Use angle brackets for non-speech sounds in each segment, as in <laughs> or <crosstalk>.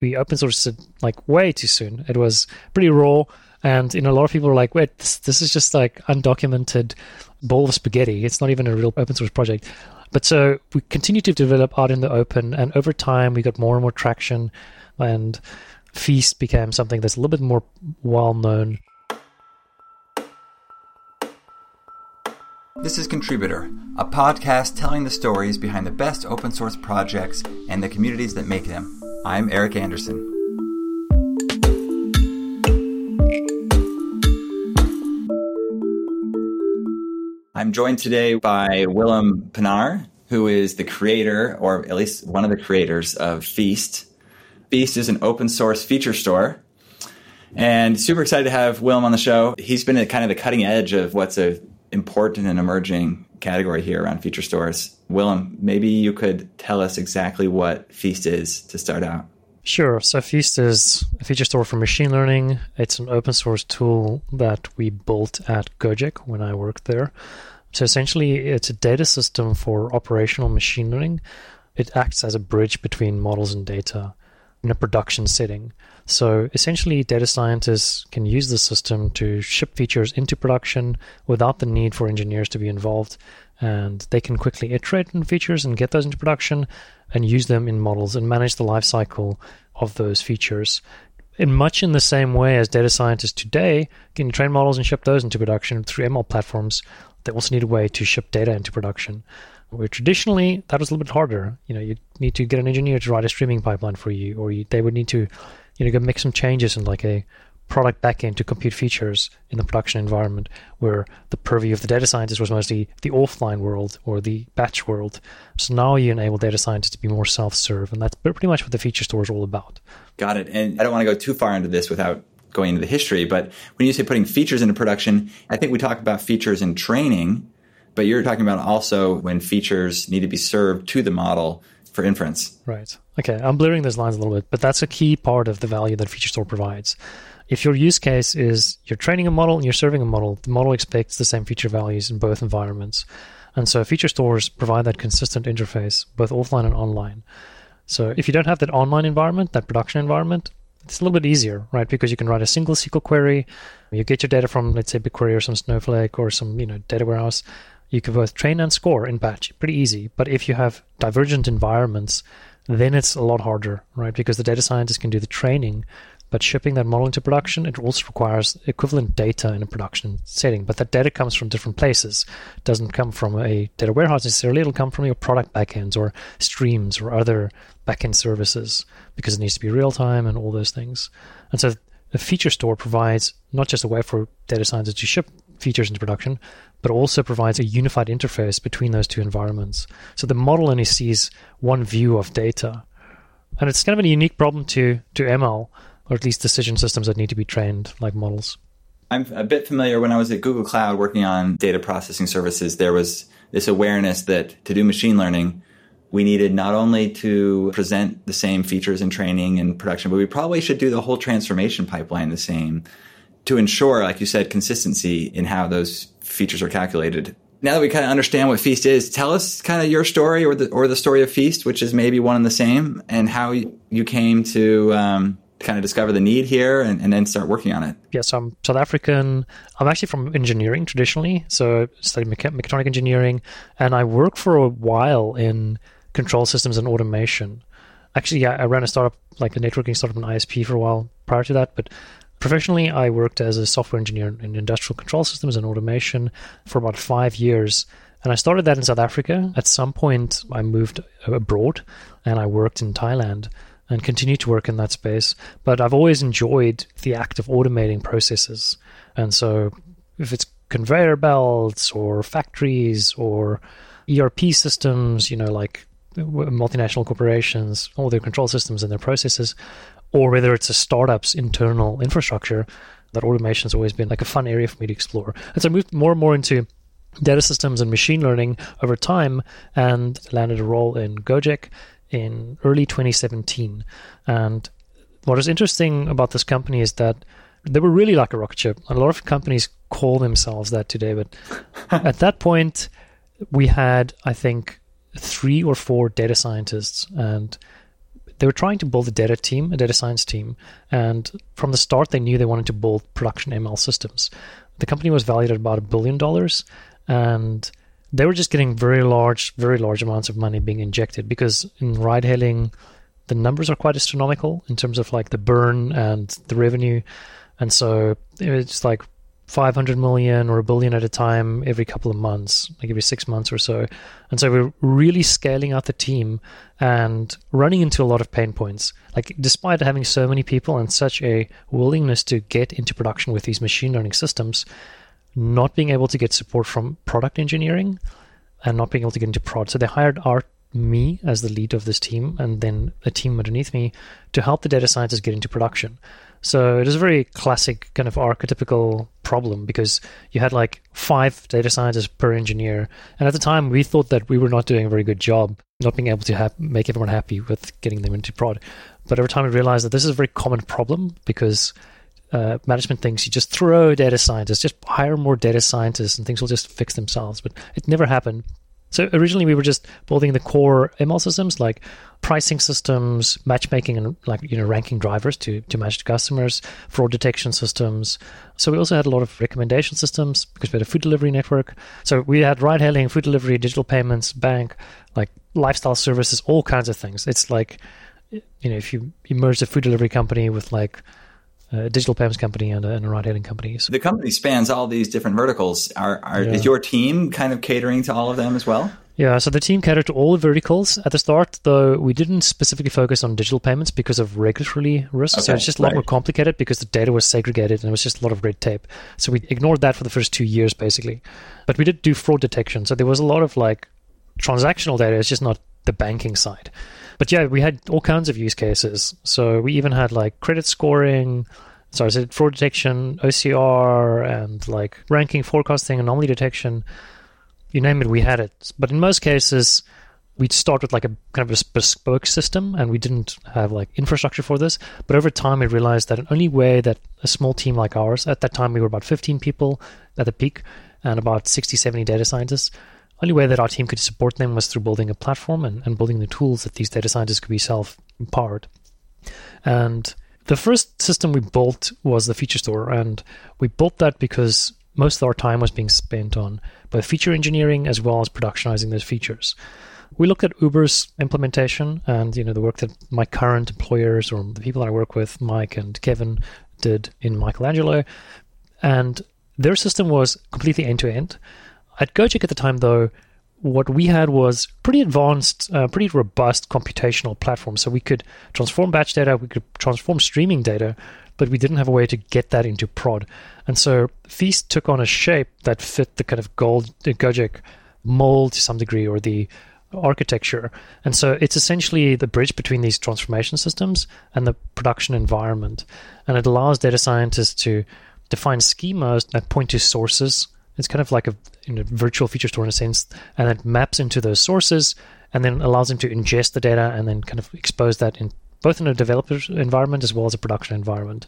we open sourced it like way too soon. It was pretty raw, and you know a lot of people were like, "Wait, this, this is just like undocumented bowl of spaghetti. It's not even a real open source project." But so we continued to develop out in the open, and over time we got more and more traction, and Feast became something that's a little bit more well known. This is Contributor, a podcast telling the stories behind the best open source projects and the communities that make them. I'm Eric Anderson. I'm joined today by Willem Pienaar, who is the creator, or at least one of the creators of Feast. Feast is an open source feature store. And super excited to have Willem on the show. He's been at kind of the cutting edge of what's a important and emerging category here around feature stores. Willem, maybe you could tell us exactly what Feast is to start out. Sure. So Feast is a feature store for machine learning. It's an open source tool that we built at Gojek when I worked there. So essentially, it's a data system for operational machine learning. It acts as a bridge between models and data in a production setting. So essentially, data scientists can use the system to ship features into production without the need for engineers to be involved. And they can quickly iterate on features and get those into production and use them in models and manage the lifecycle of those features. In much in the same way as data scientists today can train models and ship those into production through ML platforms, they also need a way to ship data into production. Where traditionally that was a little bit harder. You know, you need to get an engineer to write a streaming pipeline for you, or you, they would need to, you know, go make some changes in like a product backend to compute features in the production environment, where the purview of the data scientist was mostly the offline world or the batch world. So now you enable data scientists to be more self-serve, and that's pretty much what the feature store is all about. Got it. And I don't want to go too far into this without going into the history, but when you say putting features into production, I think we talk about features in training but you're talking about also when features need to be served to the model for inference. Right. Okay. I'm blurring those lines a little bit, but that's a key part of the value that Feature Store provides. If your use case is you're training a model and you're serving a model, the model expects the same feature values in both environments. And so feature stores provide that consistent interface, both offline and online. So if you don't have that online environment, that production environment, it's a little bit easier, right? Because you can write a single SQL query. You get your data from, let's say, BigQuery or some Snowflake or some, you know, data warehouse you can both train and score in batch. Pretty easy. But if you have divergent environments, then it's a lot harder, right? Because the data scientist can do the training, but shipping that model into production, it also requires equivalent data in a production setting. But that data comes from different places. It doesn't come from a data warehouse necessarily. It'll come from your product backends or streams or other backend services because it needs to be real time and all those things. And so the feature store provides not just a way for data scientists to ship features into production, but also provides a unified interface between those two environments. So the model only sees one view of data. And it's kind of a unique problem to, to ML, or at least decision systems that need to be trained like models. I'm a bit familiar when I was at Google Cloud working on data processing services, there was this awareness that to do machine learning, we needed not only to present the same features in training and production, but we probably should do the whole transformation pipeline the same to ensure, like you said, consistency in how those features are calculated. Now that we kind of understand what Feast is, tell us kind of your story or the or the story of Feast, which is maybe one and the same, and how you came to um, kind of discover the need here and, and, then start working on it. Yes, I'm South African. I'm actually from engineering traditionally, so I studied mecha- mechatronic engineering, and I worked for a while in control systems and automation. Actually, yeah, I ran a startup, like a networking startup, an ISP for a while prior to that, but Professionally, I worked as a software engineer in industrial control systems and automation for about five years. And I started that in South Africa. At some point, I moved abroad and I worked in Thailand and continue to work in that space. But I've always enjoyed the act of automating processes. And so if it's conveyor belts or factories or ERP systems, you know, like multinational corporations, all their control systems and their processes, or whether it's a startup's internal infrastructure, that automation has always been like a fun area for me to explore. And so I moved more and more into data systems and machine learning over time and landed a role in Gojek in early 2017. And what is interesting about this company is that they were really like a rocket ship. A lot of companies call themselves that today, but <laughs> at that point, we had, I think, three or four data scientists and they were trying to build a data team, a data science team, and from the start they knew they wanted to build production ML systems. The company was valued at about a billion dollars, and they were just getting very large, very large amounts of money being injected because in ride hailing, the numbers are quite astronomical in terms of like the burn and the revenue. And so it's like 500 million or a billion at a time every couple of months, like every six months or so. And so we're really scaling out the team and running into a lot of pain points. Like, despite having so many people and such a willingness to get into production with these machine learning systems, not being able to get support from product engineering and not being able to get into prod. So they hired our me as the lead of this team and then a team underneath me to help the data scientists get into production. So it is a very classic kind of archetypical problem because you had like five data scientists per engineer. And at the time, we thought that we were not doing a very good job, not being able to have, make everyone happy with getting them into prod. But over time, we realized that this is a very common problem because uh, management thinks you just throw data scientists, just hire more data scientists, and things will just fix themselves. But it never happened. So originally we were just building the core ML systems like pricing systems, matchmaking and like you know ranking drivers to to match to customers, fraud detection systems. So we also had a lot of recommendation systems because we had a food delivery network. So we had ride hailing, food delivery, digital payments, bank, like lifestyle services, all kinds of things. It's like you know if you, you merge a food delivery company with like a digital payments company and a, and a ride hailing company. So the company spans all these different verticals. Are, are yeah. is your team kind of catering to all of them as well? Yeah, so the team catered to all the verticals. At the start, though, we didn't specifically focus on digital payments because of regulatory risks. Okay, so it's just a lot right. more complicated because the data was segregated and it was just a lot of red tape. So we ignored that for the first two years, basically. But we did do fraud detection. So there was a lot of like transactional data. It's just not the banking side. But yeah, we had all kinds of use cases. So we even had like credit scoring, sorry, said fraud detection, OCR, and like ranking, forecasting, anomaly detection. You name it, we had it. But in most cases, we'd start with like a kind of a bespoke system and we didn't have like infrastructure for this. But over time, we realized that an only way that a small team like ours, at that time we were about 15 people at the peak and about 60, 70 data scientists, only way that our team could support them was through building a platform and, and building the tools that these data scientists could be self empowered. And the first system we built was the feature store, and we built that because most of our time was being spent on both feature engineering as well as productionizing those features. We looked at Uber's implementation and you know the work that my current employers or the people that I work with, Mike and Kevin, did in Michelangelo, and their system was completely end to end. At Gojek at the time, though, what we had was pretty advanced, uh, pretty robust computational platform. So we could transform batch data, we could transform streaming data, but we didn't have a way to get that into prod. And so Feast took on a shape that fit the kind of gold Gojek mold to some degree or the architecture. And so it's essentially the bridge between these transformation systems and the production environment. And it allows data scientists to define schemas that point to sources it's kind of like a virtual feature store in a sense, and it maps into those sources and then allows them to ingest the data and then kind of expose that in both in a developer environment as well as a production environment.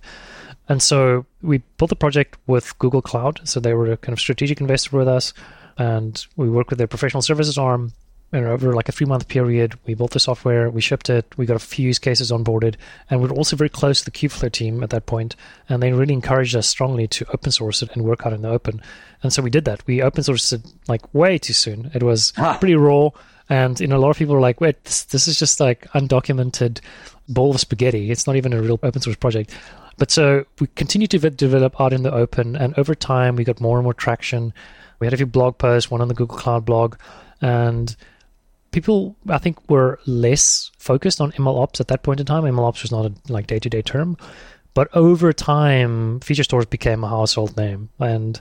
And so we built the project with Google Cloud. So they were a kind of strategic investor with us, and we worked with their professional services arm and over like a three month period, we built the software, we shipped it, we got a few use cases onboarded, and we are also very close to the Kubeflow team at that point, and they really encouraged us strongly to open source it and work out in the open. And so we did that. We open sourced it like way too soon. It was ah. pretty raw, and you know a lot of people were like, "Wait, this, this is just like undocumented bowl of spaghetti. It's not even a real open source project." But so we continued to develop out in the open, and over time we got more and more traction. We had a few blog posts, one on the Google Cloud blog, and people I think were less focused on ML ops at that point in time. ML ops was not a like day to day term, but over time, feature stores became a household name, and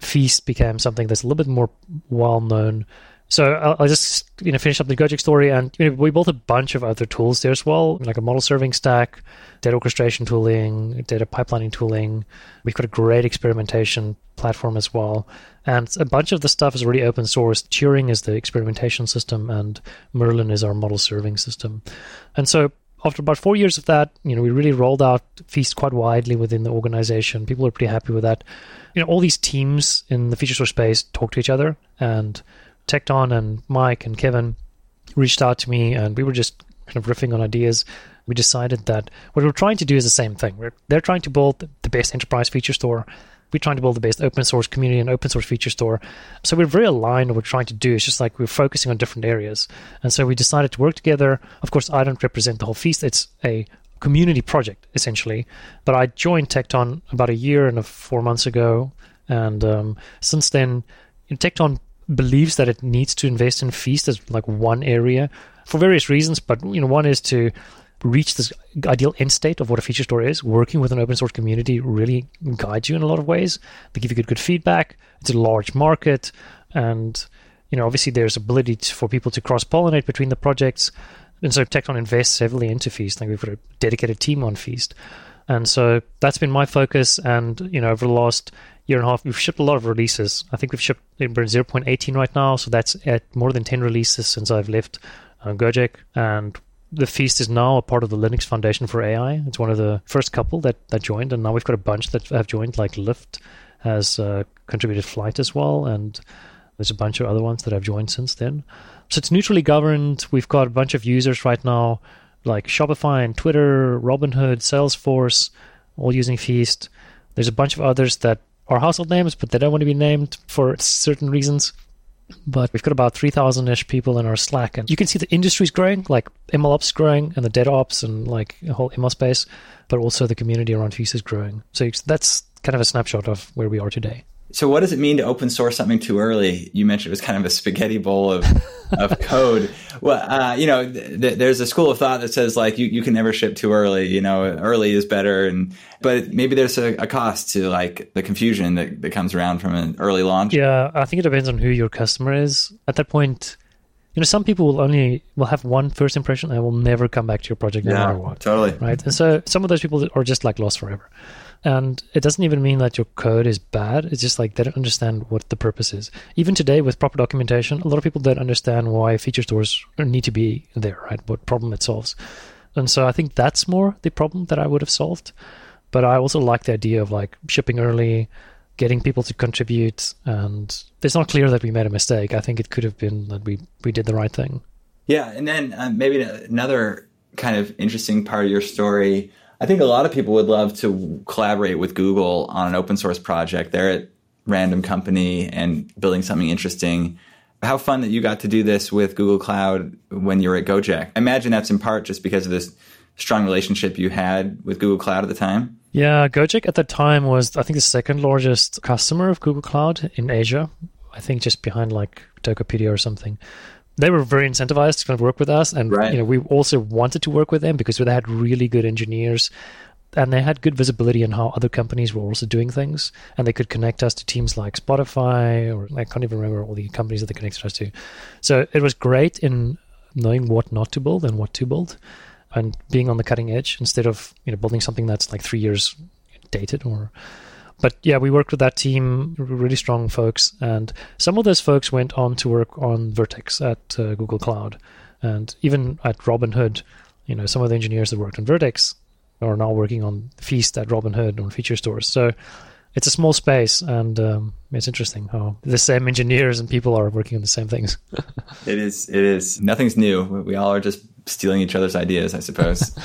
Feast became something that's a little bit more well known. So I'll, I'll, just you know finish up the Gojek story, and you know, we built a bunch of other tools there as well, like a model serving stack, data orchestration tooling, data pipelining tooling. We've got a great experimentation platform as well. And a bunch of the stuff is already open source. Turing is the experimentation system, and Merlin is our model serving system. And so after about four years of that, you know, we really rolled out Feast quite widely within the organization. People are pretty happy with that. You know, all these teams in the feature store space talk to each other, and Tecton and Mike and Kevin reached out to me, and we were just kind of riffing on ideas, we decided that what we're trying to do is the same thing. We're, they're trying to build the best enterprise feature store. We're trying to build the best open source community and open source feature store. So we're very aligned what we're trying to do. It's just like we're focusing on different areas. And so we decided to work together. Of course, I don't represent the whole feast. It's a community project, essentially. But I joined Tecton about a year and a four months ago. And um, since then, Tecton believes that it needs to invest in Feast as like one area for various reasons. But you know, one is to reach this ideal end state of what a feature store is. Working with an open source community really guides you in a lot of ways. They give you good, good feedback. It's a large market, and you know, obviously, there's ability to, for people to cross pollinate between the projects. And so tecton invests heavily into Feast. Like we've got a dedicated team on Feast. And so that's been my focus. And, you know, over the last year and a half, we've shipped a lot of releases. I think we've shipped, we're in 0.18 right now. So that's at more than 10 releases since I've left uh, Gojek. And the Feast is now a part of the Linux Foundation for AI. It's one of the first couple that, that joined. And now we've got a bunch that have joined, like Lyft has uh, contributed Flyte as well. And there's a bunch of other ones that have joined since then. So it's neutrally governed. We've got a bunch of users right now, like Shopify and Twitter, Robinhood, Salesforce, all using Feast. There's a bunch of others that are household names, but they don't want to be named for certain reasons. But we've got about 3,000 ish people in our Slack. And you can see the industry's growing, like MLOps growing and the DevOps and like the whole ML space, but also the community around Feast is growing. So that's kind of a snapshot of where we are today. So, what does it mean to open source something too early? You mentioned it was kind of a spaghetti bowl of, of <laughs> code. Well, uh, you know, th- th- there's a school of thought that says like you, you can never ship too early. You know, early is better, and but maybe there's a, a cost to like the confusion that, that comes around from an early launch. Yeah, I think it depends on who your customer is. At that point, you know, some people will only will have one first impression and will never come back to your project no yeah, matter what. Totally. Right. And so some of those people are just like lost forever. And it doesn't even mean that your code is bad. It's just like they don't understand what the purpose is. Even today, with proper documentation, a lot of people don't understand why feature stores need to be there, right? What problem it solves. And so I think that's more the problem that I would have solved. But I also like the idea of like shipping early, getting people to contribute. And it's not clear that we made a mistake. I think it could have been that we, we did the right thing. Yeah. And then uh, maybe another kind of interesting part of your story I think a lot of people would love to collaborate with Google on an open source project. They're at random company and building something interesting. How fun that you got to do this with Google Cloud when you were at Gojek. I imagine that's in part just because of this strong relationship you had with Google Cloud at the time. Yeah, Gojek at the time was, I think, the second largest customer of Google Cloud in Asia. I think just behind like Tokopedia or something they were very incentivized to kind of work with us, and right. you know we also wanted to work with them because they had really good engineers, and they had good visibility on how other companies were also doing things, and they could connect us to teams like Spotify or I can't even remember all the companies that they connected us to. So it was great in knowing what not to build and what to build, and being on the cutting edge instead of you know building something that's like three years dated or but yeah, we worked with that team, really strong folks, and some of those folks went on to work on Vertex at uh, Google Cloud, and even at Robinhood. You know, some of the engineers that worked on Vertex are now working on Feast at Robinhood on feature stores. So it's a small space, and um, it's interesting how the same engineers and people are working on the same things. <laughs> it is. It is. Nothing's new. We all are just stealing each other's ideas, I suppose. <laughs>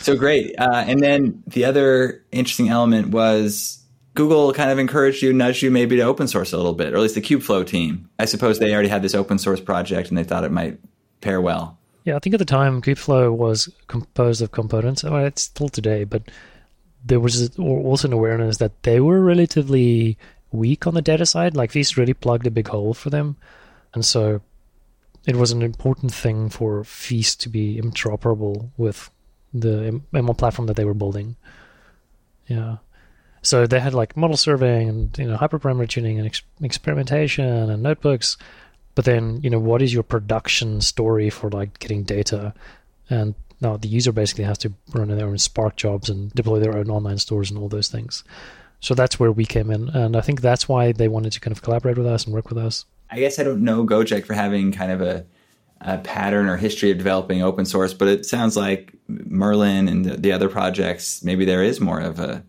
so great. Uh, and then the other interesting element was Google kind of encouraged you, nudged you maybe to open source a little bit, or at least the Kubeflow team. I suppose they already had this open source project and they thought it might pair well. Yeah, I think at the time Kubeflow was composed of components. Well, it's still today, but there was also an awareness that they were relatively weak on the data side. Like Feast really plugged a big hole for them, and so it was an important thing for Feast to be interoperable with the ML platform that they were building. Yeah. So they had like model serving and you know hyperparameter tuning and ex- experimentation and notebooks. But then you know what is your production story for like getting data? And now the user basically has to run their own Spark jobs and deploy their own online stores and all those things. So that's where we came in, and I think that's why they wanted to kind of collaborate with us and work with us. I guess I don't know Gojek for having kind of a, pattern or history of developing open source, but it sounds like Merlin and the other projects maybe there is more of a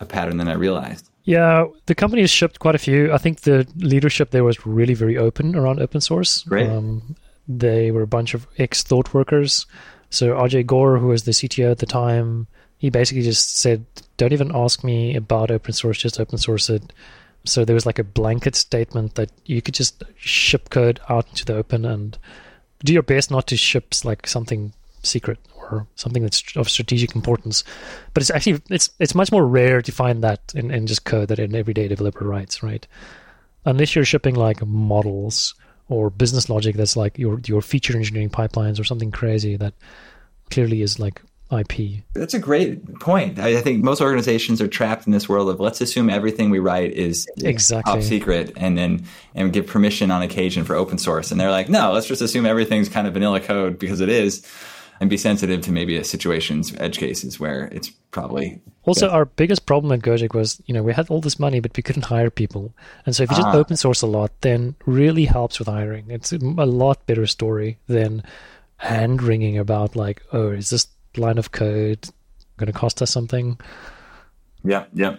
a pattern than I realized. Yeah, the company has shipped quite a few. I think the leadership there was really very open around open source. Great. Um, they were a bunch of ex thought workers So Ajey Gore, who was the CTO at the time, he basically just said, "Don't even ask me about open source; just open source it." So there was like a blanket statement that you could just ship code out into the open and do your best not to ship like something secret or something that's of strategic importance. But it's actually it's it's much more rare to find that in, in just code that an everyday developer writes, right? Unless you're shipping like models or business logic that's like your your feature engineering pipelines or something crazy that clearly is like IP. That's a great point. I think most organizations are trapped in this world of let's assume everything we write is exactly. top secret and then and give permission on occasion for open source. And they're like, no, let's just assume everything's kind of vanilla code because it is and be sensitive to maybe a situations, edge cases where it's probably. Also, best. our biggest problem at Gojek was, you know, we had all this money, but we couldn't hire people. And so if you just ah. open source a lot, then really helps with hiring. It's a lot better story than hand wringing about like, oh, is this line of code going to cost us something? Yeah, yeah.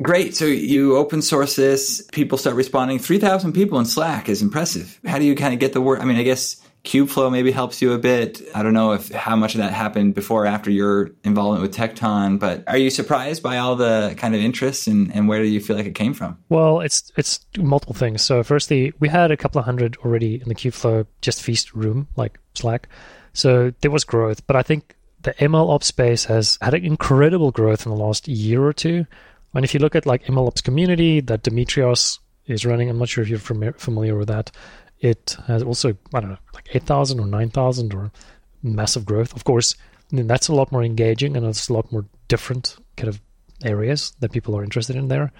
Great. So you open source this, people start responding. 3,000 people in Slack is impressive. How do you kind of get the word? I mean, I guess Kubeflow maybe helps you a bit. I don't know if how much of that happened before or after your involvement with Tecton, but are you surprised by all the kind of interest and, and where do you feel like it came from? Well, it's it's multiple things. So firstly, we had a couple of hundred already in the Kubeflow just feast room, like Slack. So there was growth, but I think the ML ops space has had an incredible growth in the last year or two. And if you look at like ML ops community that Demetrios is running, I'm not sure if you're familiar with that. It has also I don't know like eight thousand or nine thousand or massive growth. Of course, that's a lot more engaging and it's a lot more different kind of areas that people are interested in there.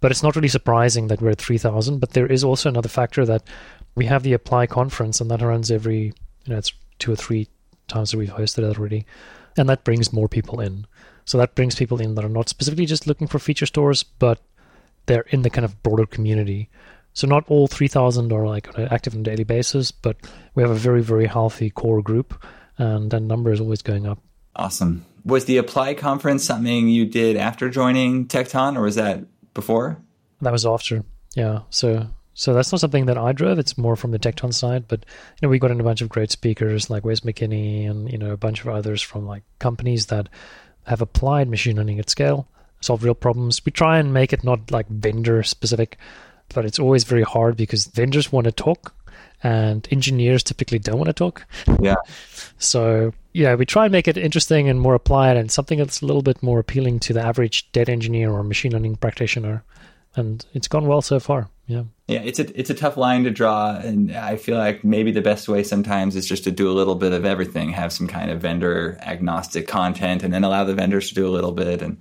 But it's not really surprising that we're at three thousand. But there is also another factor that we have the Apply conference and that runs every you know it's two or three times that we've hosted it already, and that brings more people in. So that brings people in that are not specifically just looking for feature stores, but they're in the kind of broader community. So not all 3,000 are like active on a daily basis, but we have a very, very healthy core group, and that number is always going up. Awesome. Was the Apply conference something you did after joining Tecton, or was that before? That was after. Yeah. So so that's not something that I drove. It's more from the Tecton side. But you know, we got in a bunch of great speakers like Wes McKinney and you know a bunch of others from like companies that have applied machine learning at scale, solve real problems. We try and make it not like vendor specific, but it's always very hard because vendors want to talk and engineers typically don't want to talk. Yeah. <laughs> So yeah, we try and make it interesting and more applied and something that's a little bit more appealing to the average data engineer or machine learning practitioner. And it's gone well so far. Yeah. Yeah, it's a it's a tough line to draw, and I feel like maybe the best way sometimes is just to do a little bit of everything, have some kind of vendor agnostic content, and then allow the vendors to do a little bit and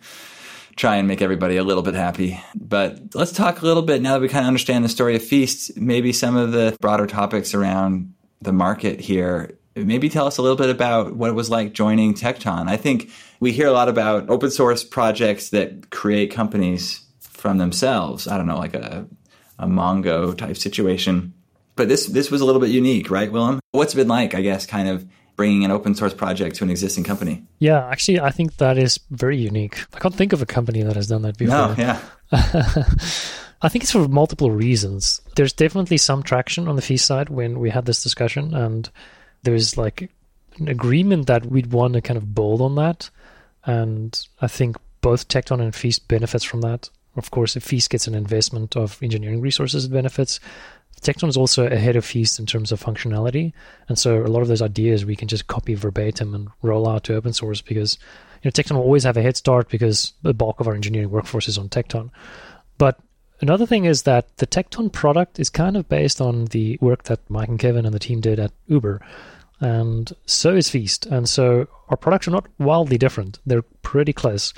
try and make everybody a little bit happy. But let's talk a little bit now that we kind of understand the story of feasts, maybe some of the broader topics around the market here. Maybe tell us a little bit about what it was like joining Tecton. I think we hear a lot about open source projects that create companies from themselves. I don't know, like a a Mongo type situation. But this this was a little bit unique, right, Willem? What's it been like, I guess, kind of bringing an open source project to an existing company? Yeah, actually, I think that is very unique. I can't think of a company that has done that before. No, yeah. <laughs> I think it's for multiple reasons. There's definitely some traction on the fee side when we had this discussion, and there's like an agreement that we'd want to kind of build on that. And I think both Tecton and Feast benefits from that. Of course, if Feast gets an investment of engineering resources, it benefits. Tecton is also ahead of Feast in terms of functionality, and so a lot of those ideas we can just copy verbatim and roll out to open source because you know Tecton will always have a head start because the bulk of our engineering workforce is on Tecton. But another thing is that the Tecton product is kind of based on the work that Mike and Kevin and the team did at Uber, and so is Feast, and so our products are not wildly different; they're pretty close.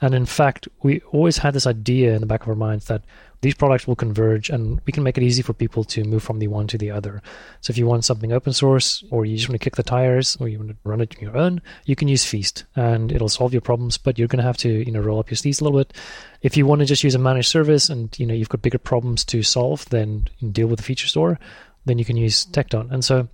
And in fact, we always had this idea in the back of our minds that these products will converge and we can make it easy for people to move from the one to the other. So if you want something open source or you just want to kick the tires or you want to run it on your own, you can use Feast and it'll solve your problems, but you're going to have to, you know, roll up your sleeves a little bit. If you want to just use a managed service and, you know, you've got bigger problems to solve than deal with the feature store, then you can use Tecton. And so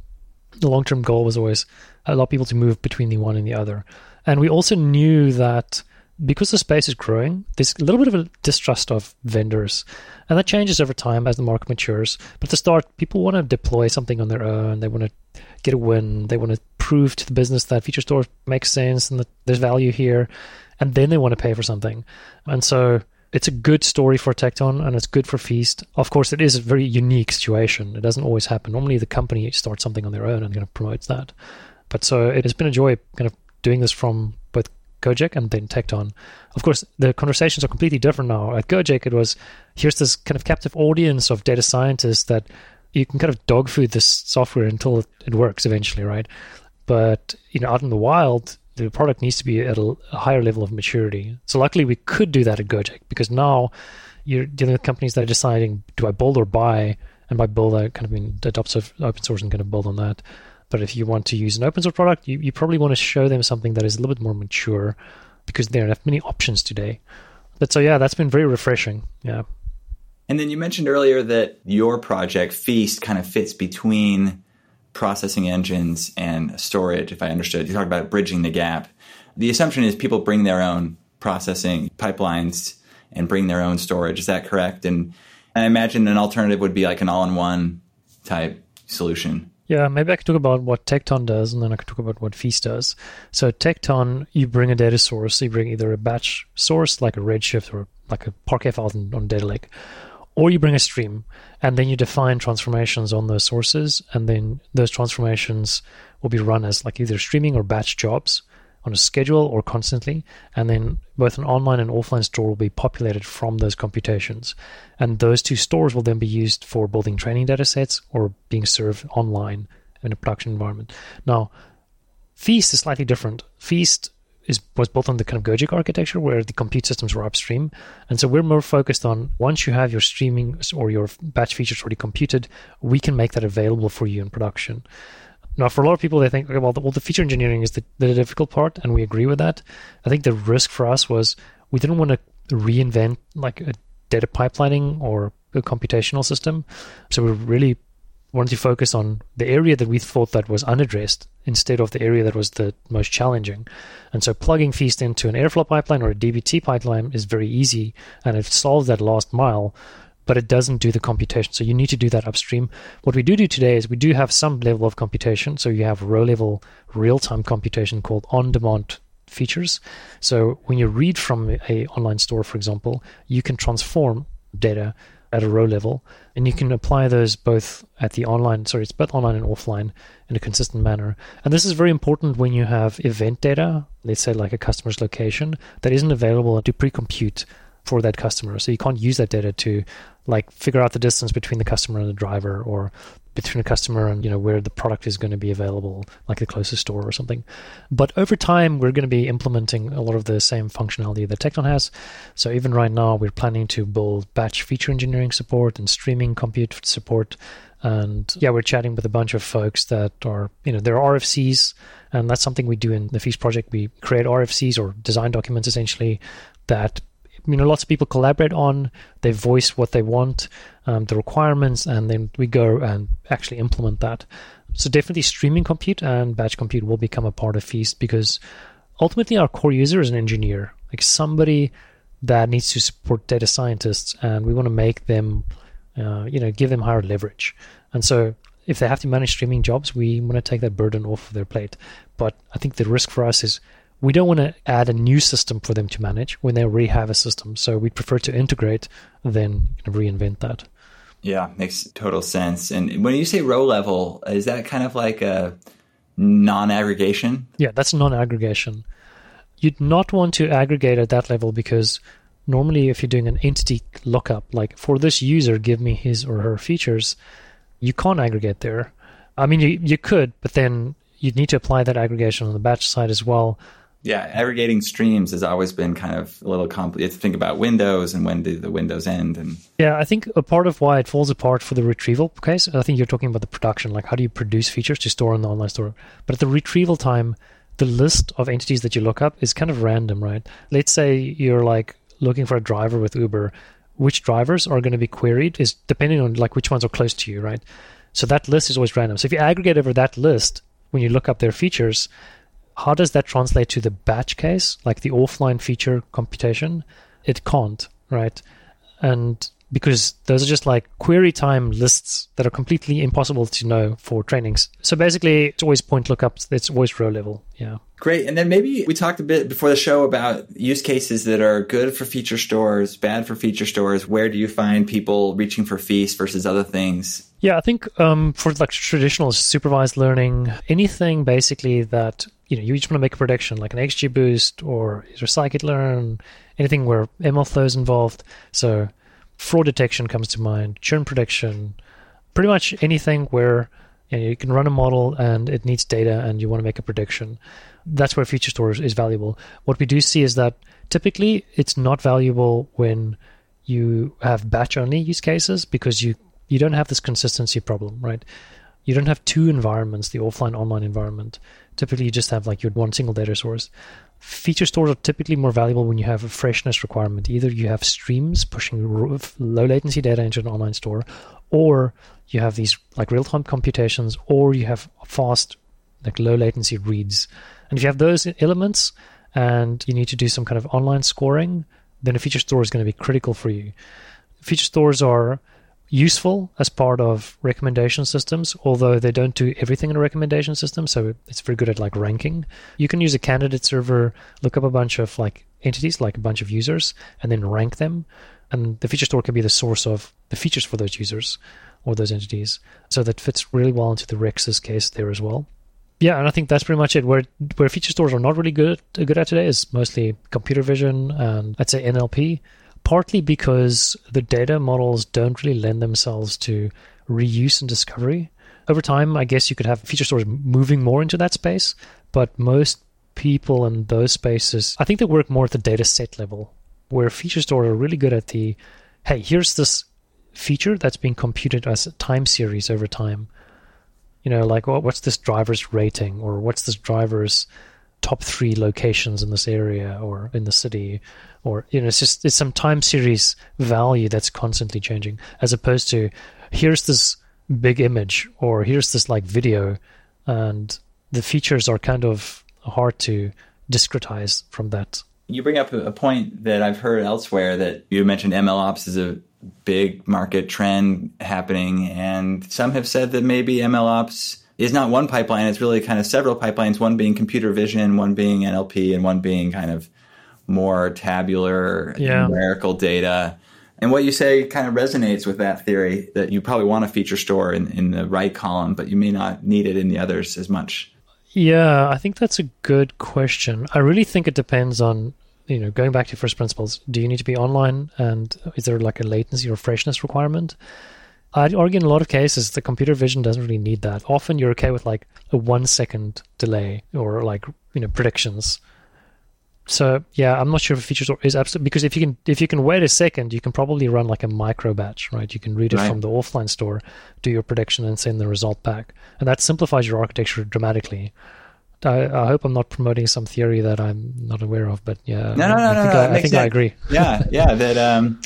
the long-term goal was always allow people to move between the one and the other. And we also knew that because the space is growing, there's a little bit of a distrust of vendors. And that changes over time as the market matures. But to start, people want to deploy something on their own. They want to get a win. They want to prove to the business that feature store makes sense and that there's value here, and then they want to pay for something. And so it's a good story for Tecton and it's good for Feast. Of course, it is a very unique situation. It doesn't always happen. Normally, the company starts something on their own and kind of promotes that. But so it has been a joy kind of doing this from both Gojek and then Tecton. Of course, the conversations are completely different now. At Gojek, it was here's this kind of captive audience of data scientists that you can kind of dog food this software until it, works eventually, right? But you know, out in the wild, the product needs to be at a, higher level of maturity. So luckily, we could do that at Gojek because now you're dealing with companies that are deciding, do I build or buy? And by build, I kind of mean adopts of open source and kind of build on that. But if you want to use an open source product, you, you probably want to show them something that is a little bit more mature because there are many options today. But so yeah, that's been very refreshing. Yeah. And then you mentioned earlier that your project Feast kind of fits between processing engines and storage. If I understood, you talked about bridging the gap. The assumption is people bring their own processing pipelines and bring their own storage. Is that correct? And I imagine an alternative would be like an all-in-one type solution. Yeah, maybe I could talk about what Tecton does, and then I could talk about what Feast does. So Tecton, you bring a data source. You bring either a batch source like a Redshift or like a Parquet file on, on Data Lake, or you bring a stream, and then you define transformations on those sources, and then those transformations will be run as like either streaming or batch jobs on a schedule or constantly, and then both an online and offline store will be populated from those computations. And those two stores will then be used for building training data sets or being served online in a production environment. Now, Feast is slightly different. Feast is was built on the kind of Gojek architecture where the compute systems were upstream. And so we're more focused on once you have your streaming or your batch features already computed, we can make that available for you in production. Now, for a lot of people, they think, okay, well, the, well, the feature engineering is the, the difficult part, and we agree with that. I think the risk for us was we didn't want to reinvent like a data pipelining or a computational system. So we really wanted to focus on the area that we thought that was unaddressed instead of the area that was the most challenging. And so plugging Feast into an Airflow pipeline or a DBT pipeline is very easy, and it solves that last mile but it doesn't do the computation. So you need to do that upstream. What we do do today is we do have some level of computation. So you have row level real time computation called on demand features. So when you read from a online store, for example, you can transform data at a row level, and you can apply those both at the online, sorry, it's both online and offline in a consistent manner. And this is very important when you have event data, let's say like a customer's location, that isn't available to pre-compute for that customer. So you can't use that data to like figure out the distance between the customer and the driver or between a customer and you know where the product is going to be available like the closest store or something. But over time we're going to be implementing a lot of the same functionality that tecton has. So even right now we're planning to build batch feature engineering support and streaming compute support. And yeah we're chatting with a bunch of folks that are you know they're rfcs and that's something we do in the feast project. We create rfcs or design documents essentially that you know lots of people collaborate on they voice what they want um, the requirements and then we go and actually implement that. So definitely streaming compute and batch compute will become a part of feast because ultimately our core user is an engineer like somebody that needs to support data scientists and we want to make them uh, you know give them higher leverage. And so if they have to manage streaming jobs we want to take that burden off of their plate. But i think the risk for us is we don't want to add a new system for them to manage when they already have a system. So we prefer to integrate than reinvent that. Yeah, makes total sense. And when you say row level, is that kind of like a non aggregation? Yeah, that's non aggregation. You'd not want to aggregate at that level because normally, if you're doing an entity lookup, like for this user, give me his or her features, you can't aggregate there. I mean, you, you could, but then you'd need to apply that aggregation on the batch side as well yeah, aggregating streams has always been kind of a little complicated to think about windows and when do the windows end and yeah i think a part of why it falls apart for the retrieval case i think you're talking about the production like how do you produce features to store in the online store? But at the retrieval time the list of entities that you look up is kind of random right? Let's say you're like looking for a driver with uber. Which drivers are going to be queried is depending on like which ones are close to you right? So that list is always random. So if you aggregate over that list when you look up their features how does that translate to the batch case, like the offline feature computation? It can't, right? And because those are just like query time lists that are completely impossible to know for trainings. So basically, it's always point lookups. It's always row level. Yeah. Great. And then maybe we talked a bit before the show about use cases that are good for feature stores, bad for feature stores. Where do you find people reaching for feast versus other things? Yeah, I think um, for like traditional supervised learning, anything basically that you know you just want to make a prediction, like an XGBoost or is there scikit-learn, anything where MLflow is involved. So fraud detection comes to mind, churn prediction, pretty much anything where you, know, you can run a model and it needs data and you want to make a prediction. That's where feature store is valuable. What we do see is that typically it's not valuable when you have batch only use cases because you you don't have this consistency problem, right? You don't have two environments, the offline online environment. Typically, you just have like your one single data source. Feature stores are typically more valuable when you have a freshness requirement. Either you have streams pushing low latency data into an online store, or you have these like real time computations, or you have fast, like low latency reads. And if you have those elements and you need to do some kind of online scoring, then a feature store is going to be critical for you. Feature stores are useful as part of recommendation systems, although they don't do everything in a recommendation system. So it's very good at like ranking. You can use a candidate server, look up a bunch of like entities, like a bunch of users, and then rank them. And the feature store can be the source of the features for those users or those entities. So that fits really well into the RecSys case there as well. Yeah, and I think that's pretty much it. Where where feature stores are not really good good at today is mostly computer vision and I'd say NLP partly because the data models don't really lend themselves to reuse and discovery. Over time, I guess you could have feature stores moving more into that space, but most people in those spaces, I think they work more at the data set level, where feature stores are really good at the hey, here's this feature that's being computed as a time series over time. You know, like what's this driver's rating, or what's this driver's top three locations in this area or in the city, or you know it's just it's some time series value that's constantly changing as opposed to here's this big image or here's this like video and the features are kind of hard to discretize from that. You bring up a point that i've heard elsewhere that you mentioned ml ops is a big market trend happening and some have said that maybe mlops is not one pipeline it's really kind of several pipelines one being computer vision one being nlp and one being kind of more tabular yeah. numerical data. And what you say kind of resonates with that theory that you probably want a feature store in, in the right column, but you may not need it in the others as much. Yeah, I think that's a good question. I really think it depends on, you know, going back to first principles. Do you need to be online and is there like a latency or freshness requirement? I'd argue in a lot of cases the computer vision doesn't really need that. Often you're okay with like a one second delay or like, you know, predictions so yeah, I'm not sure if feature store is absolute because if you can if you can wait a second, you can probably run like a micro batch, right? You can read it right. from the offline store, do your prediction, and send the result back, and that simplifies your architecture dramatically. I, I hope I'm not promoting some theory that I'm not aware of, but yeah, no, no, no, I no, think, no, I, I, think I agree. yeah, yeah, that um,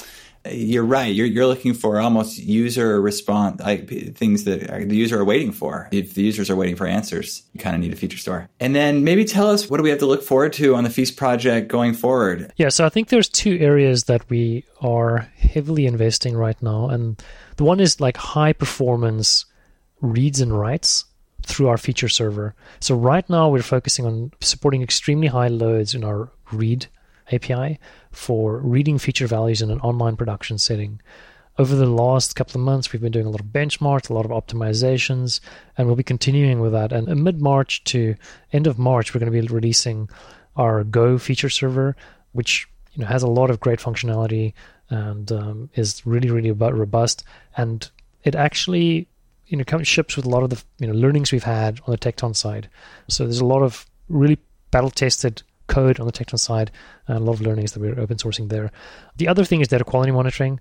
you're right. You're, you're looking for almost user response, like things that uh, the user are waiting for. If the users are waiting for answers, you kind of need a feature store. And then maybe tell us what do we have to look forward to on the Feast project going forward? Yeah, so I think there's two areas that we are heavily investing right now. And the one is like high performance reads and writes through our feature server. So right now we're focusing on supporting extremely high loads in our read API for reading feature values in an online production setting. Over the last couple of months, we've been doing a lot of benchmarks, a lot of optimizations, and we'll be continuing with that. And mid March to end of March, we're going to be releasing our Go feature server, which you know has a lot of great functionality and um, is really really robust. And it actually you know comes ships with a lot of the you know learnings we've had on the Tecton side. So there's a lot of really battle tested code on the Tecton side, and a lot of learnings that we're open sourcing there. The other thing is data quality monitoring.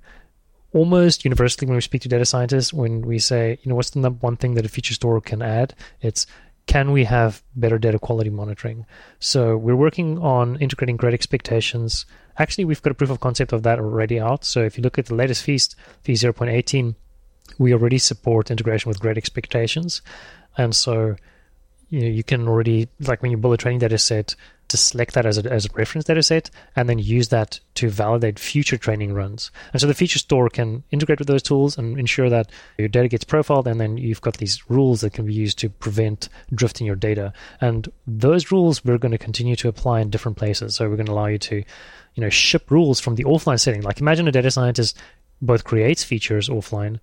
Almost universally, when we speak to data scientists, when we say, you know, what's the number one thing that a feature store can add, it's can we have better data quality monitoring? So we're working on integrating great expectations. Actually, we've got a proof of concept of that already out. So if you look at the latest Feast, Feast 0.18, we already support integration with great expectations. And so you know you can already like when you build a training data set to select that as a, as a reference data set and then use that to validate future training runs. And so the feature store can integrate with those tools and ensure that your data gets profiled and then you've got these rules that can be used to prevent drift in your data. And those rules we're going to continue to apply in different places. So we're going to allow you to, you know, ship rules from the offline setting. Like imagine a data scientist both creates features offline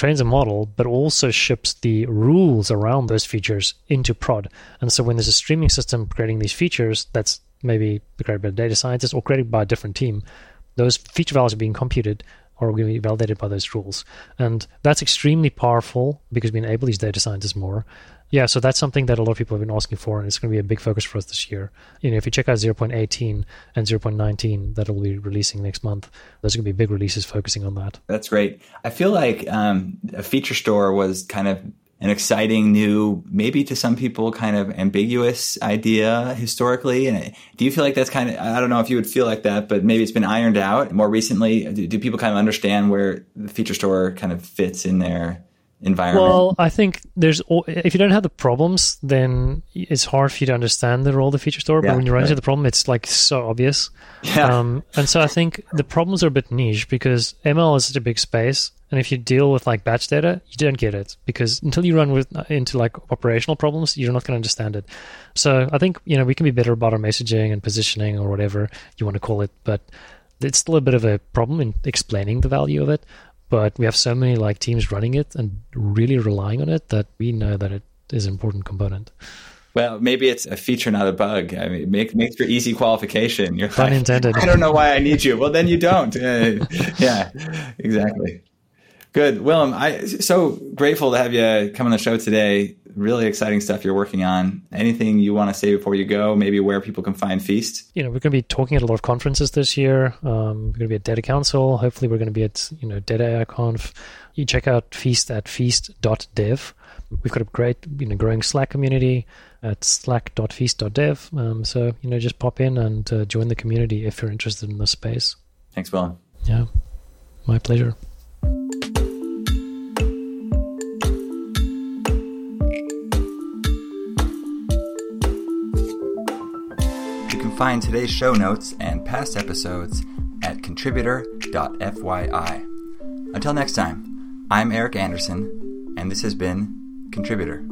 trains a model, but also ships the rules around those features into prod. And so when there's a streaming system creating these features that's maybe created by a data scientist or created by a different team, those feature values are being computed or going to be validated by those rules. And that's extremely powerful because we enable these data scientists more. Yeah, so that's something that a lot of people have been asking for, and it's going to be a big focus for us this year. You know, if you check out 0.18 and 0.19 that will be releasing next month, those are going to be big releases focusing on that. That's great. I feel like um, a feature store was kind of an exciting new, maybe to some people, kind of ambiguous idea historically. And do you feel like that's kind of, I don't know if you would feel like that, but maybe it's been ironed out more recently. Do, do people kind of understand where the feature store kind of fits in there? Environment? Well, I think there's if you don't have the problems, then it's hard for you to understand the role of the feature store. Yeah, but when you run right. into the problem, it's like so obvious. Yeah. Um, and so I think the problems are a bit niche because ML is such a big space, and if you deal with like batch data, you don't get it because until you run with into like operational problems, you're not going to understand it. So I think you know we can be better about our messaging and positioning or whatever you want to call it, but it's still a bit of a problem in explaining the value of it but we have so many like teams running it and really relying on it that we know that it is an important component. Well, maybe it's a feature, not a bug. I mean, make makes for easy qualification. You're Pun like, intended. I don't know why I need you. Well, then you don't. <laughs> Yeah, exactly. Good, Willem. I so grateful to have you come on the show today really exciting stuff you're working on. Anything you want to say before you go? Maybe where people can find Feast? You know, we're going to be talking at a lot of conferences this year. Um, we're going to be at Data Council. Hopefully, we're going to be at you know Data AI Conf. You check out Feast at feast.dev. We've got a great you know growing Slack community at slack.feast.dev. Um, so you know, just pop in and uh, join the community if you're interested in this space. Thanks, Willem. Yeah, my pleasure. Find today's show notes and past episodes at contributor.fyi. Until next time, I'm Eric Anderson, and this has been Contributor.